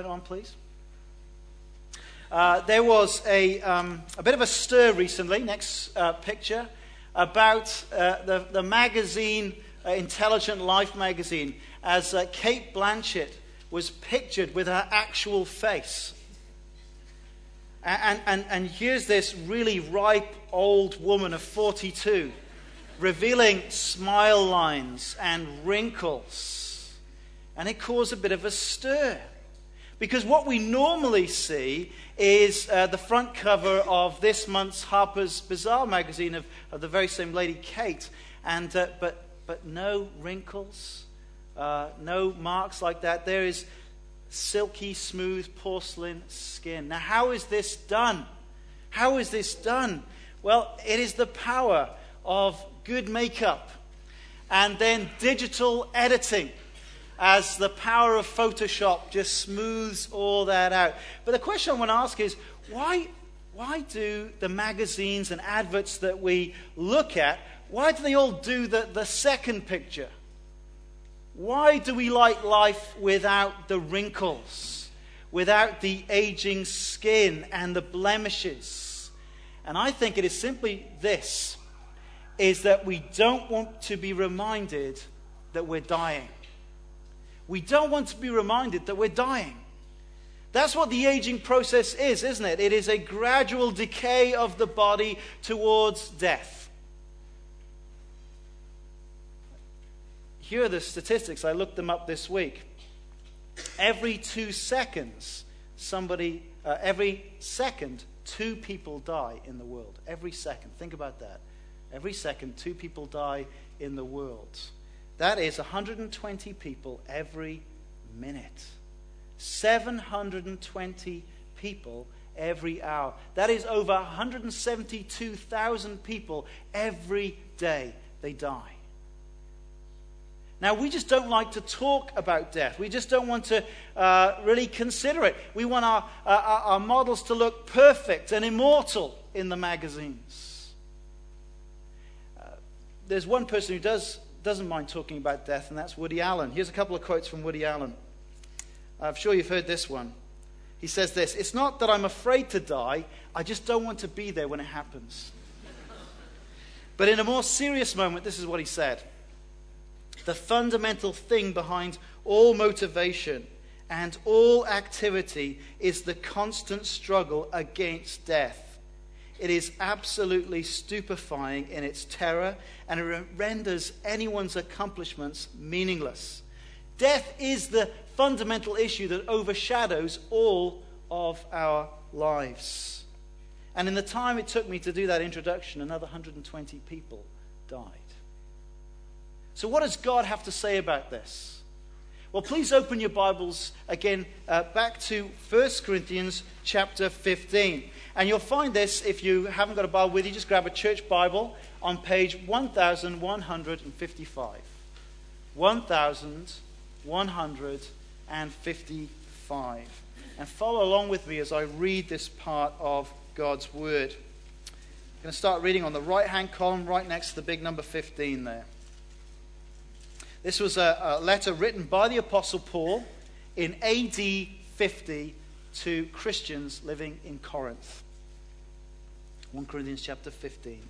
PowerPoint on, please? Uh, there was a, um, a bit of a stir recently, next uh, picture, about uh, the, the magazine, uh, Intelligent Life magazine, as uh, Cate Blanchett was pictured with her actual face. And, and, and here's this really ripe old woman of 42 revealing smile lines and wrinkles. And it caused a bit of a stir. Because what we normally see is uh, the front cover of this month's Harper's Bazaar magazine of, of the very same lady, Cate. And, uh, but, but no wrinkles, uh, no marks like that. There is silky, smooth porcelain skin. Now, how is this done? How is this done? Well, it is the power of good makeup and then digital editing as the power of Photoshop just smooths all that out. But the question I want to ask is why, why do the magazines and adverts that we look at, why do they all do the, the second picture? Why do we like life without the wrinkles, without the aging skin and the blemishes? And I think it is simply this is that we don't want to be reminded that we're dying. We don't want to be reminded that we're dying. That's what the aging process is, isn't it? It is a gradual decay of the body towards death. Here are the statistics. I looked them up this week. Every two seconds, somebody, uh, every second, two people die in the world. Every second. Think about that. Every second, two people die in the world. That is 120 people every minute. 720 people every hour. That is over 172,000 people every day they die. Now, we just don't like to talk about death. We just don't want to uh, really consider it. We want our, uh, our models to look perfect and immortal in the magazines. Uh, there's one person who does doesn't mind talking about death, and that's Woody Allen. Here's a couple of quotes from Woody Allen. I'm sure you've heard this one. He says this It's not that I'm afraid to die, I just don't want to be there when it happens. but in a more serious moment, this is what he said The fundamental thing behind all motivation and all activity is the constant struggle against death. It is absolutely stupefying in its terror and it renders anyone's accomplishments meaningless. Death is the fundamental issue that overshadows all of our lives. And in the time it took me to do that introduction, another 120 people died. So, what does God have to say about this? Well, please open your Bibles again uh, back to 1 Corinthians chapter 15. And you'll find this if you haven't got a Bible with you, just grab a church Bible on page 1155. 1155. And follow along with me as I read this part of God's Word. I'm going to start reading on the right hand column, right next to the big number 15 there. This was a, a letter written by the Apostle Paul in AD 50 to Christians living in Corinth. 1 Corinthians chapter 15.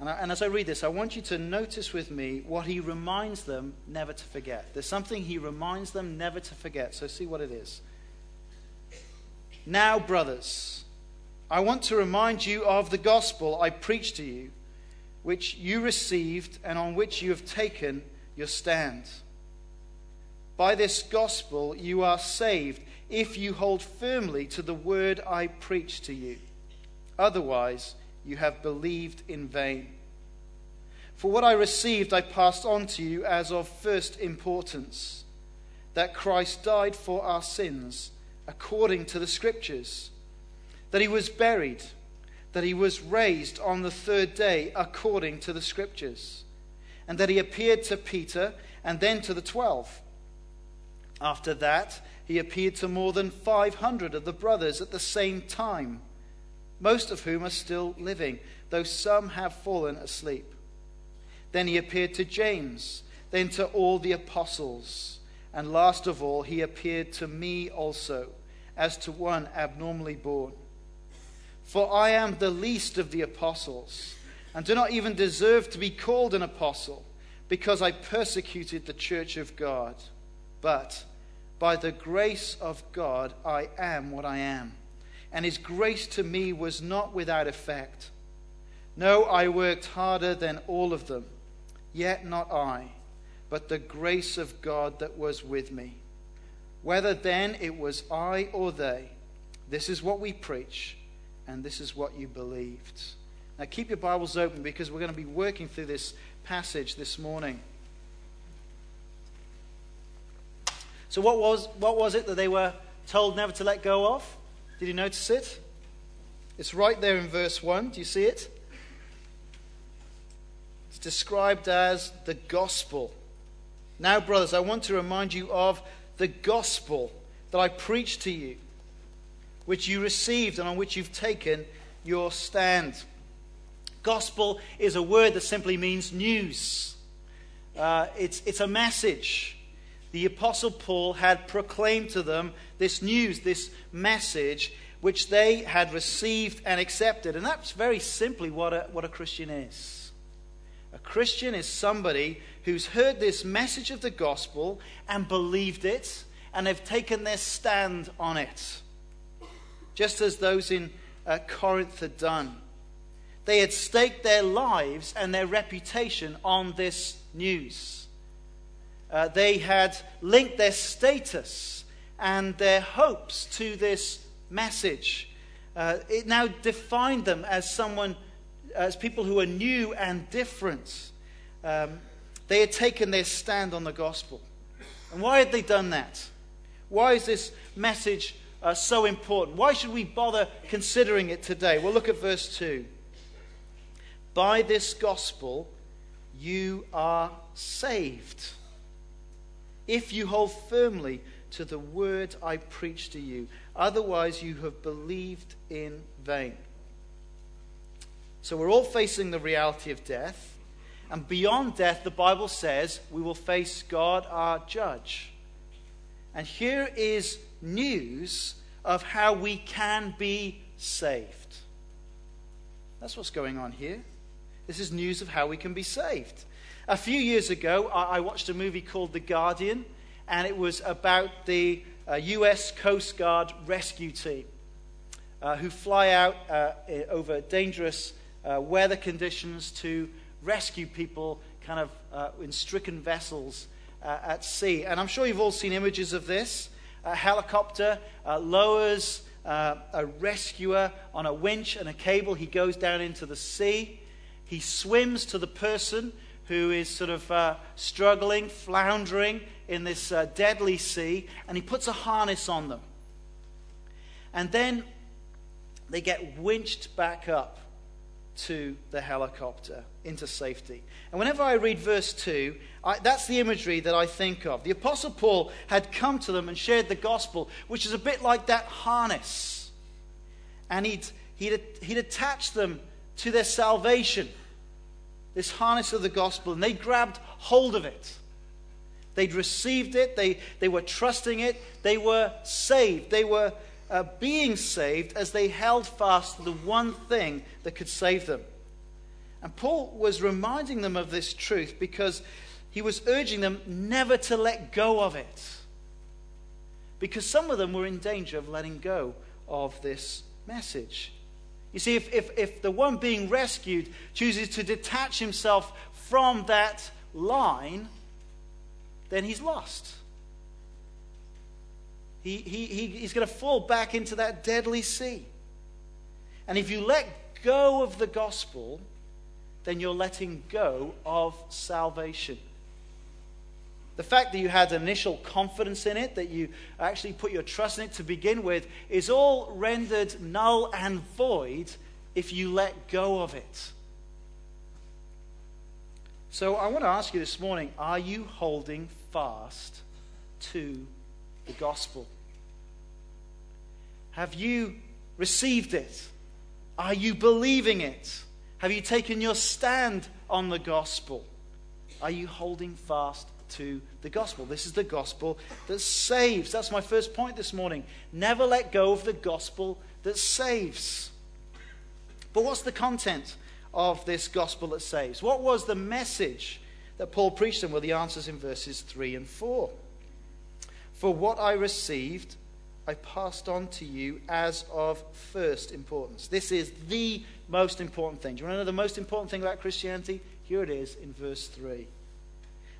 And, I, and, as I read this, I want you to notice with me what he reminds them never to forget. There's something he reminds them never to forget. So see what it is. Now, brothers, I want to remind you of the gospel I preached to you, which you received and on which you have taken your stand. By this gospel you are saved if you hold firmly to the word I preach to you. Otherwise, you have believed in vain. For what I received, I passed on to you as of first importance that Christ died for our sins according to the Scriptures, that he was buried, that he was raised on the third day according to the Scriptures, and that he appeared to Peter and then to the twelve. After that, he appeared to more than 500 of the brothers at the same time, most of whom are still living, though some have fallen asleep. Then he appeared to James, then to all the apostles. And last of all, he appeared to me also, as to one abnormally born. For I am the least of the apostles, and do not even deserve to be called an apostle, because I persecuted the church of God. But by the grace of God, I am what I am. And his grace to me was not without effect. No, I worked harder than all of them, yet not I but the grace of God that was with me. Whether then it was I or they, this is what we preach, and this is what you believed. Now keep your Bibles open because we're going to be working through this passage this morning. So, what was, what was it that they were told never to let go of? Did you notice it? It's right there in verse 1. Do you see it? It's described as the gospel. Now, brothers, I want to remind you of the gospel that I preached to you, which you received and on which you've taken your stand. Gospel is a word that simply means news, uh, it's, it's a message. The Apostle Paul had proclaimed to them this news, this message, which they had received and accepted. And that's very simply what a, what a Christian is. A Christian is somebody who's heard this message of the gospel and believed it, and have taken their stand on it, just as those in uh, Corinth had done. They had staked their lives and their reputation on this news. Uh, they had linked their status and their hopes to this message. Uh, it now defined them as someone as people who are new and different. Um, they had taken their stand on the gospel. And why had they done that? Why is this message uh, so important? Why should we bother considering it today? Well, look at verse 2. By this gospel, you are saved. If you hold firmly to the word I preach to you, otherwise, you have believed in vain. So we're all facing the reality of death. And beyond death, the Bible says we will face God, our judge. And here is news of how we can be saved. That's what's going on here. This is news of how we can be saved. A few years ago, I watched a movie called The Guardian, and it was about the uh, US Coast Guard rescue team uh, who fly out uh, over dangerous uh, weather conditions to rescue people kind of uh, in stricken vessels uh, at sea. And I'm sure you've all seen images of this. A helicopter lowers a rescuer on a winch and a cable. He goes down into the sea. He swims to the person who is sort of uh, struggling, floundering in this deadly sea, and he puts a harness on them. And then they get winched back up to the helicopter into safety. And whenever I read verse 2, I, that's the imagery that I think of. The Apostle Paul had come to them and shared the gospel, which is a bit like that harness. And he'd, he'd, he'd attached them to their salvation, this harness of the gospel, and they grabbed hold of it. They'd received it, they, they were trusting it, they were saved, they were uh, being saved as they held fast to the one thing that could save them. And Paul was reminding them of this truth because he was urging them never to let go of it. Because some of them were in danger of letting go of this message. You see, if, if, if the one being rescued chooses to detach himself from that line, then he's lost. He, he, he, he's going to fall back into that deadly sea. And if you let go of the gospel, then you're letting go of salvation. The fact that you had initial confidence in it, that you actually put your trust in it to begin with, is all rendered null and void if you let go of it. So I want to ask you this morning are you holding fast to the gospel? Have you received it? Are you believing it? Have you taken your stand on the gospel? Are you holding fast to the gospel. This is the gospel that saves. That's my first point this morning. Never let go of the gospel that saves. But what's the content of this gospel that saves? What was the message that Paul preached them? Well, the answer's in verses 3 and 4. For what I received, I passed on to you as of first importance. This is the most important thing. Do you want to know the most important thing about Christianity? Here it is in verse 3.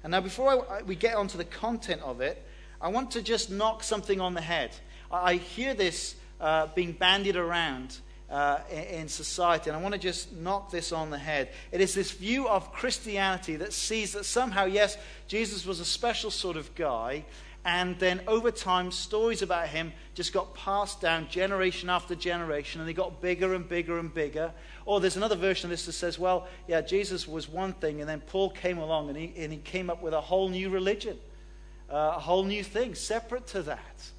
And now, before I, we get onto the content of it, I want to just knock something on the head. I, hear this uh, being bandied around uh, in, in society, and I want to just knock this on the head. It is this view of Christianity that sees that somehow, yes, Jesus was a special sort of guy, and then over time, stories about him just got passed down generation after generation, and they got bigger and bigger and bigger. Or there's another version of this that says, well, yeah, Jesus was one thing, and then Paul came along and he, and he came up with a whole new religion, uh, a whole new thing separate to that.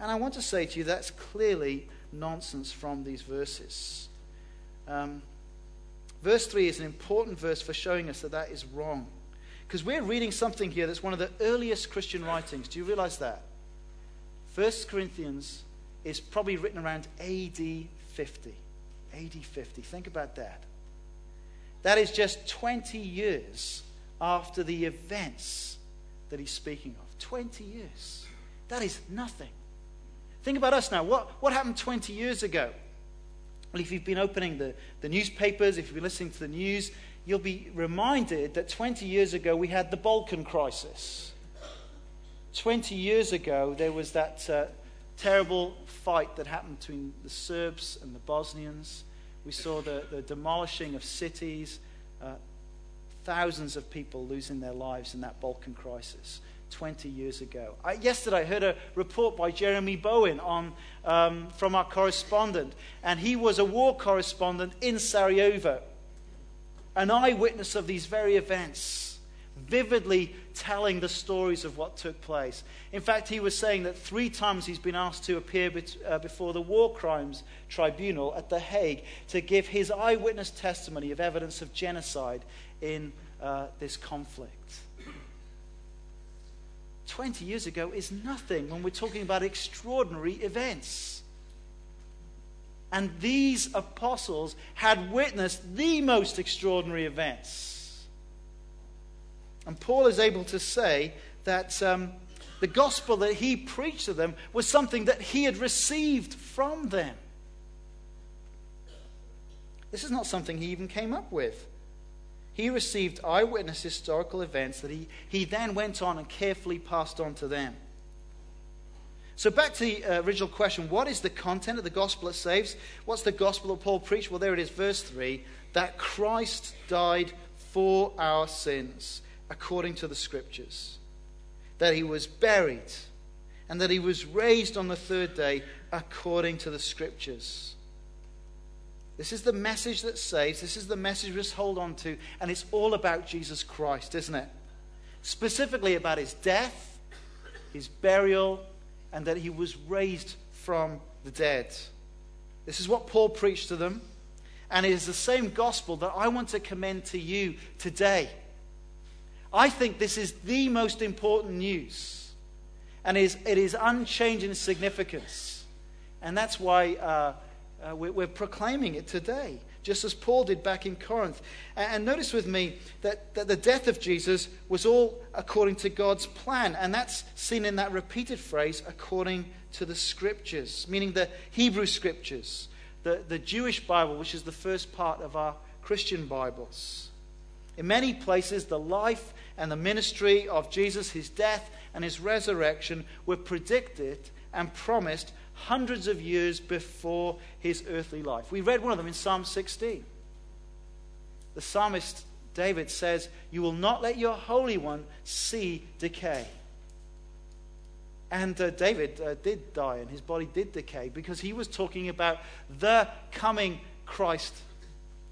And I want to say to you, that's clearly nonsense from these verses. Um, verse 3 is an important verse for showing us that that is wrong. Because we're reading something here that's one of the earliest Christian writings. Do you realize that? First Corinthians is probably written around AD 50. AD 50. Think about that. That is just 20 years after the events that he's speaking of. 20 years. That is nothing. Think about us now. What, what happened 20 years ago? Well, if you've been opening the, the newspapers, if you've been listening to the news, you'll be reminded that 20 years ago we had the Balkan crisis. 20 years ago there was that uh, terrible fight that happened between the Serbs and the Bosnians. We saw the, the demolishing of cities, uh, thousands of people losing their lives in that Balkan crisis. 20 years ago. I, yesterday, I heard a report by Jeremy Bowen on, um, from our correspondent, and he was a war correspondent in Sarajevo an eyewitness of these very events, vividly telling the stories of what took place. In fact, he was saying that three times he's been asked to appear uh, before the War Crimes Tribunal at The Hague to give his eyewitness testimony of evidence of genocide in uh, this conflict. 20 years ago is nothing when we're talking about extraordinary events. And these apostles had witnessed the most extraordinary events. And Paul is able to say that um, the gospel that he preached to them was something that he had received from them. This is not something he even came up with. He received eyewitness historical events that he, he then went on and carefully passed on to them. So, back to the uh, original question what is the content of the gospel that saves? What's the gospel that Paul preached? Well, there it is, verse 3 that Christ died for our sins according to the scriptures, that he was buried, and that he was raised on the third day according to the scriptures. This is the message that saves. This is the message we must hold on to. And it's all about Jesus Christ, isn't it? Specifically about his death, his burial, and that he was raised from the dead. This is what Paul preached to them, and it is the same gospel that I want to commend to you today. I think this is the most important news, and it is, it is unchanging significance. And that's why uh, uh, we're, we're proclaiming it today just as Paul did back in Corinth. And notice with me that, that the death of Jesus was all according to God's plan. And that's seen in that repeated phrase, according to the scriptures, meaning the Hebrew scriptures, the, the Jewish Bible, which is the first part of our Christian Bibles. In many places, the life and the ministry of Jesus, his death and his resurrection, were predicted and promised hundreds of years before his earthly life. We read one of them in Psalm 16. The psalmist David says, You will not let your Holy One see decay. And uh, David uh, did die and his body did decay because he was talking about the coming Christ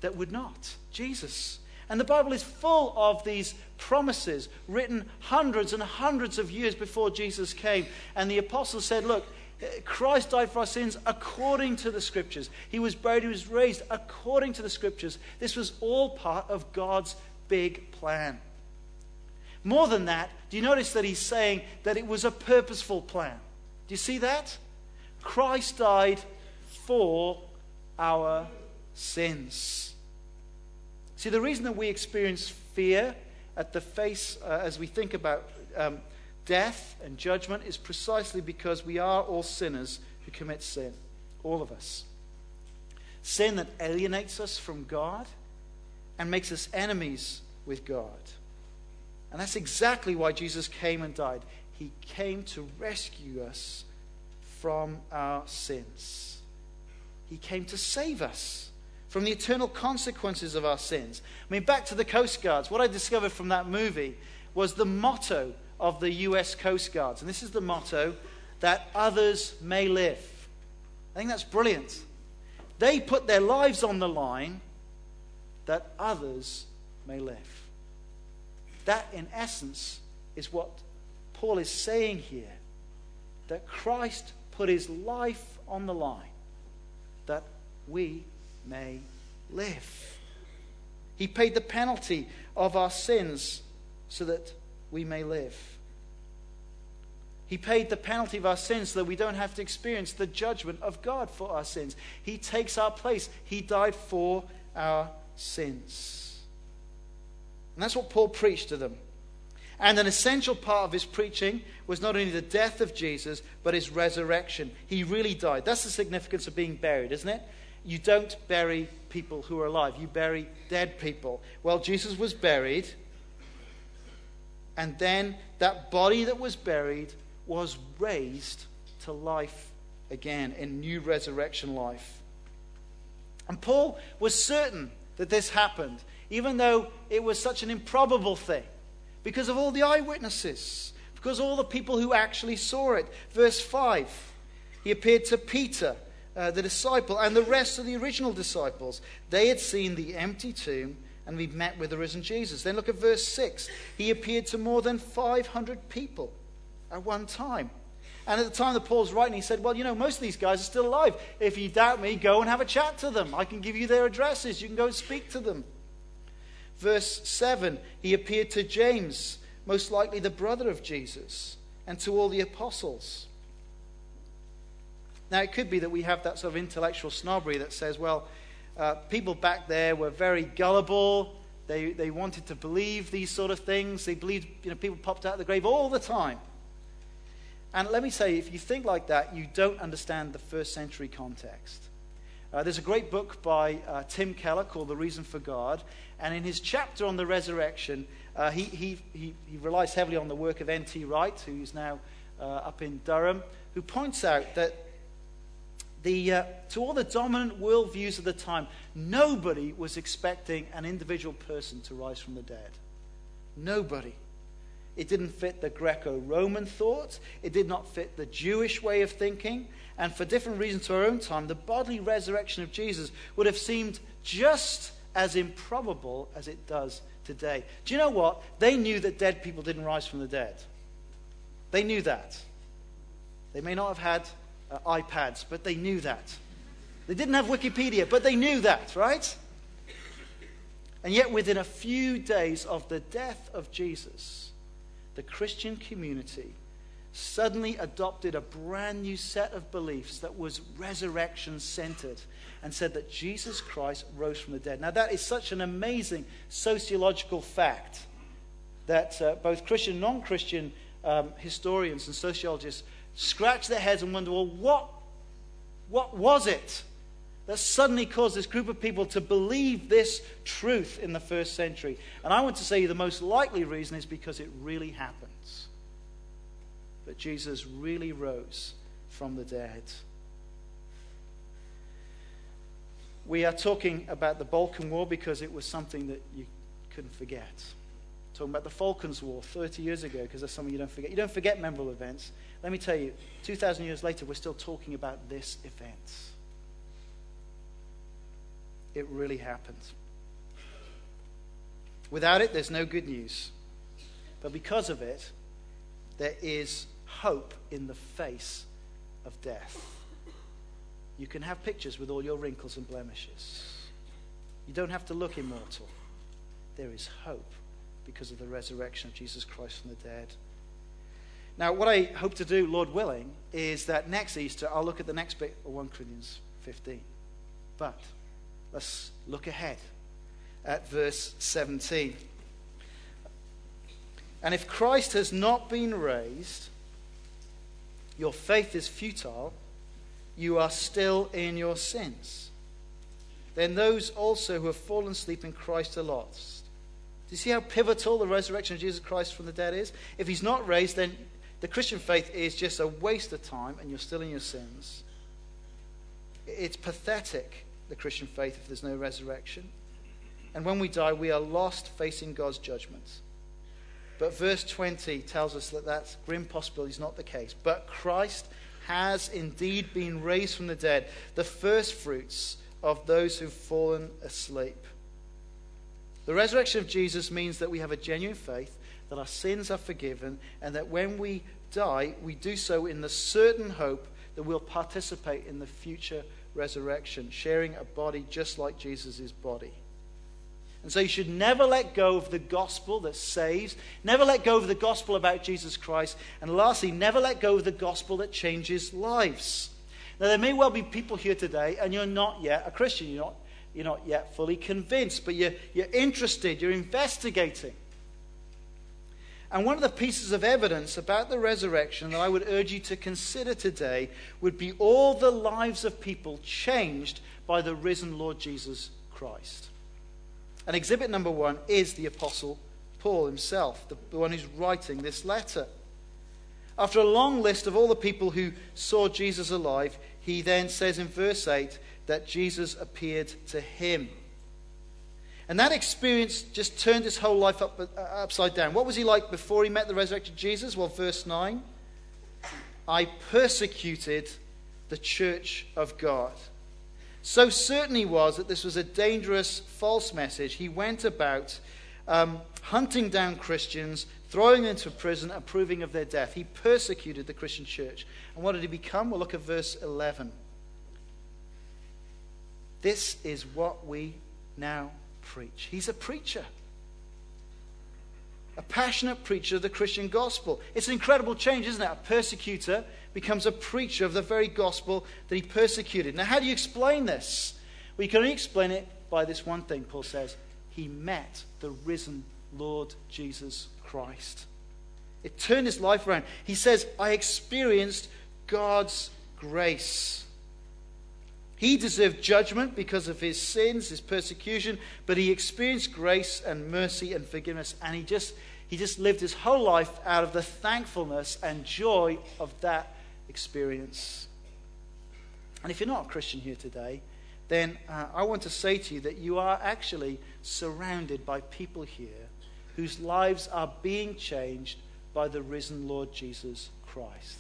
that would not, Jesus. And the Bible is full of these promises written hundreds and hundreds of years before Jesus came. And the apostles said, Look, Christ died for our sins according to the scriptures. He was buried, he was raised according to the scriptures. This was all part of God's big plan. More than that, do you notice that he's saying that it was a purposeful plan? Do you see that? Christ died for our sins. See, the reason that we experience fear at the face uh, as we think about um, death and judgment is precisely because we are all sinners who commit sin. All of us. Sin that alienates us from God and makes us enemies with God. And that's exactly why Jesus came and died. He came to rescue us from our sins. He came to save us from the eternal consequences of our sins. I mean, back to the Coast Guards. What I discovered from that movie was the motto of the U.S. Coast Guards. And this is the motto that others may live. I think that's brilliant. They put their lives on the line that others may live. That, in essence, is what Paul is saying here that Christ put his life on the line that we may live. He paid the penalty of our sins so that we may live. He paid the penalty of our sins so that we don't have to experience the judgment of God for our sins. He takes our place. He died for our sins. And that's what Paul preached to them. And an essential part of his preaching was not only the death of Jesus, but his resurrection. He really died. That's the significance of being buried, isn't it? You don't bury people who are alive, you bury dead people. Well, Jesus was buried, and then that body that was buried was raised to life again in new resurrection life. And Paul was certain that this happened, even though it was such an improbable thing, because of all the eyewitnesses, because all the people who actually saw it. Verse 5 He appeared to Peter, uh, the disciple, and the rest of the original disciples. They had seen the empty tomb and we've met with the risen Jesus. Then look at verse 6. He appeared to more than 500 people at one time. And at the time that Paul's writing, he said, Well, you know, most of these guys are still alive. If you doubt me, go and have a chat to them. I can give you their addresses. You can go and speak to them. Verse 7 He appeared to James, most likely the brother of Jesus, and to all the apostles. Now, it could be that we have that sort of intellectual snobbery that says, well, uh, people back there were very gullible. They, they wanted to believe these sort of things. They believed, you know, people popped out of the grave all the time. And let me say, if you think like that, you don't understand the first century context. Uh, there's a great book by uh, Tim Keller called The Reason for God. And in his chapter on the resurrection, uh, he, he, he, he, relies heavily on the work of N.T. Wright, who's now uh, up in Durham, who points out that the, uh, to all the dominant worldviews of the time, nobody was expecting an individual person to rise from the dead. Nobody. It didn't fit the Greco Roman thought. It did not fit the Jewish way of thinking. And for different reasons to our own time, the bodily resurrection of Jesus would have seemed just as improbable as it does today. Do you know what? They knew that dead people didn't rise from the dead. They knew that. They may not have had uh, iPads, but they knew that. They didn't have Wikipedia, but they knew that, right? And yet, within a few days of the death of Jesus, the Christian community suddenly adopted a brand new set of beliefs that was resurrection centered and said that Jesus Christ rose from the dead. Now, that is such an amazing sociological fact that uh, both Christian and non Christian um, historians and sociologists scratch their heads and wonder well, what, what was it that suddenly caused this group of people to believe this truth in the first century. And I want to say the most likely reason is because it really happens. That Jesus really rose from the dead. We are talking about the Balkan War because it was something that you couldn't forget. Talking about the Falklands War 30 years ago because that's something you don't forget. You don't forget memorable events. Let me tell you, 2,000 years later, we're still talking about this event. It really happened. Without it, there's no good news. But because of it, there is hope in the face of death. You can have pictures with all your wrinkles and blemishes. You don't have to look immortal. There is hope because of the resurrection of Jesus Christ from the dead. Now, what I hope to do, Lord willing, is that next Easter I'll look at the next bit of 1 Corinthians 15. But let's look ahead at verse 17. And if Christ has not been raised, your faith is futile, you are still in your sins. Then those also who have fallen asleep in Christ are lost. Do you see how pivotal the resurrection of Jesus Christ from the dead is? If he's not raised, then the Christian faith is just a waste of time and you're still in your sins. It's pathetic, the Christian faith, if there's no resurrection. And when we die, we are lost facing God's judgment. But verse 20 tells us that that grim possibility is not the case. But Christ has indeed been raised from the dead, the first fruits of those who've fallen asleep. The resurrection of Jesus means that we have a genuine faith, that our sins are forgiven, and that when we die, we do so in the certain hope that we'll participate in the future resurrection, sharing a body just like Jesus' body. And so you should never let go of the gospel that saves, never let go of the gospel about Jesus Christ, and lastly, never let go of the gospel that changes lives. Now, there may well be people here today, and you're not yet a Christian, you're not, you're not yet fully convinced, but you're, you're interested, you're investigating. And one of the pieces of evidence about the resurrection that I would urge you to consider today would be all the lives of people changed by the risen Lord Jesus Christ. And exhibit number one is the Apostle Paul himself, the, one who's writing this letter. After a long list of all the people who saw Jesus alive, he then says in verse 8 that Jesus appeared to him. And that experience just turned his whole life up, uh, upside down. What was he like before he met the resurrected Jesus? Well, verse 9 I persecuted the church of God. So certain he was that this was a dangerous false message. He went about um, hunting down Christians, throwing them into prison, approving of their death. He persecuted the Christian church. And what did he become? Well, look at verse 11. This is what we now preach. He's a preacher, a passionate preacher of the Christian gospel. It's an incredible change, isn't it? A persecutor becomes a preacher of the very gospel that he persecuted. Now, how do you explain this? Well, you can only explain it by this one thing, Paul says. He met the risen Lord Jesus Christ. It turned his life around. He says, I experienced God's grace. He deserved judgment because of his sins, his persecution, but he experienced grace and mercy and forgiveness, and he just, he just lived his whole life out of the thankfulness and joy of that experience. And if you're not a Christian here today, then uh, I want to say to you that you are actually surrounded by people here whose lives are being changed by the risen Lord Jesus Christ.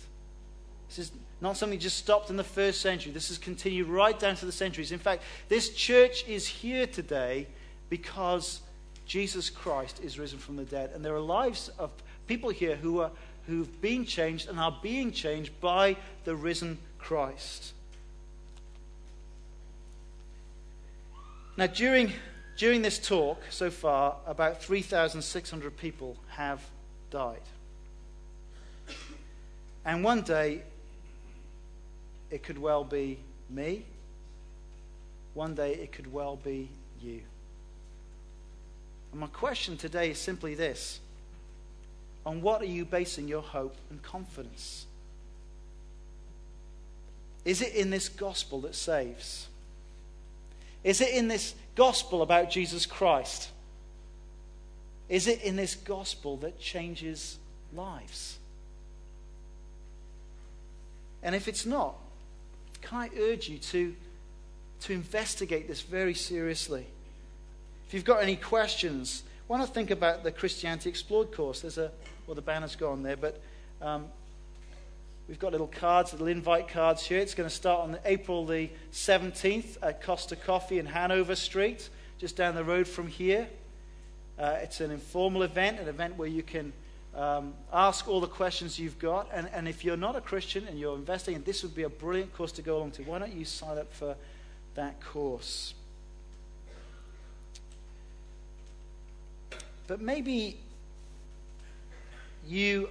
This is not something just stopped in the first century. This has continued right down to the centuries. In fact, this church is here today because Jesus Christ is risen from the dead. And there are lives of people here who are, who've been changed and are being changed by the risen Christ. Now, during, during this talk so far, about 3,600 people have died. And one day, it could well be me. One day it could well be you. And my question today is simply this On what are you basing your hope and confidence? Is it in this gospel that saves? Is it in this gospel about Jesus Christ? Is it in this gospel that changes lives? And if it's not, can I urge you to, to investigate this very seriously? If you've got any questions, why not think about the Christianity Explored course? There's a, well, the banner's gone there, but um, we've got little cards, little invite cards here. It's going to start on April the 17th at Costa Coffee in Hanover Street, just down the road from here. Uh, it's an informal event, an event where you can um, ask all the questions you've got. And, and if you're not a Christian and you're investing, and this would be a brilliant course to go along to, why don't you sign up for that course? But maybe you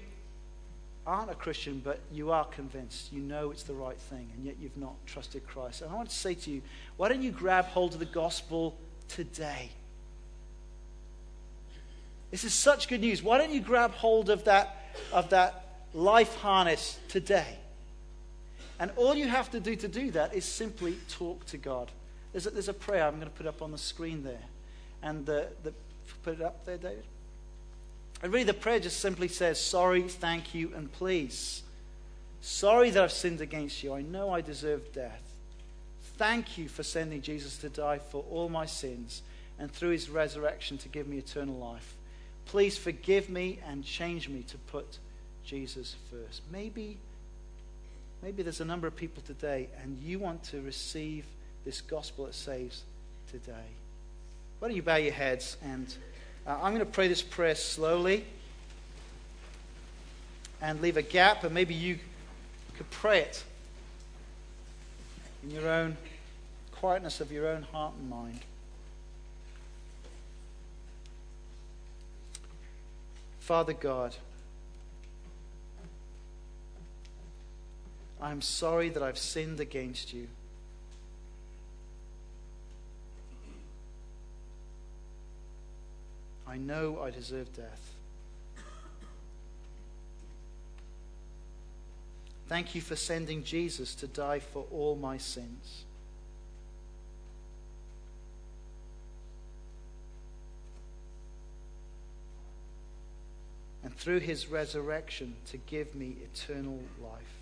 aren't a Christian, but you are convinced. You know it's the right thing, and yet you've not trusted Christ. And I want to say to you, why don't you grab hold of the gospel today? This is such good news. Why don't you grab hold of that, of that life harness today? And all you have to do to do that is simply talk to God. There's a, there's a prayer I'm going to put up on the screen there. And the, the, put it up there, David. And really, the prayer just simply says, Sorry, thank you, and please. Sorry that I've sinned against you. I know I deserve death. Thank you for sending Jesus to die for all my sins and through his resurrection to give me eternal life. Please forgive me and change me to put Jesus first. Maybe, maybe there's a number of people today and you want to receive this gospel that saves today. Why don't you bow your heads and uh, I'm going to pray this prayer slowly and leave a gap, and maybe you could pray it in your own quietness of your own heart and mind. Father God, I am sorry that I've sinned against you. I know I deserve death. Thank you for sending Jesus to die for all my sins. Through his resurrection to give me eternal life.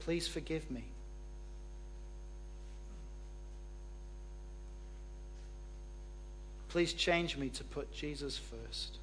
Please forgive me. Please change me to put Jesus first.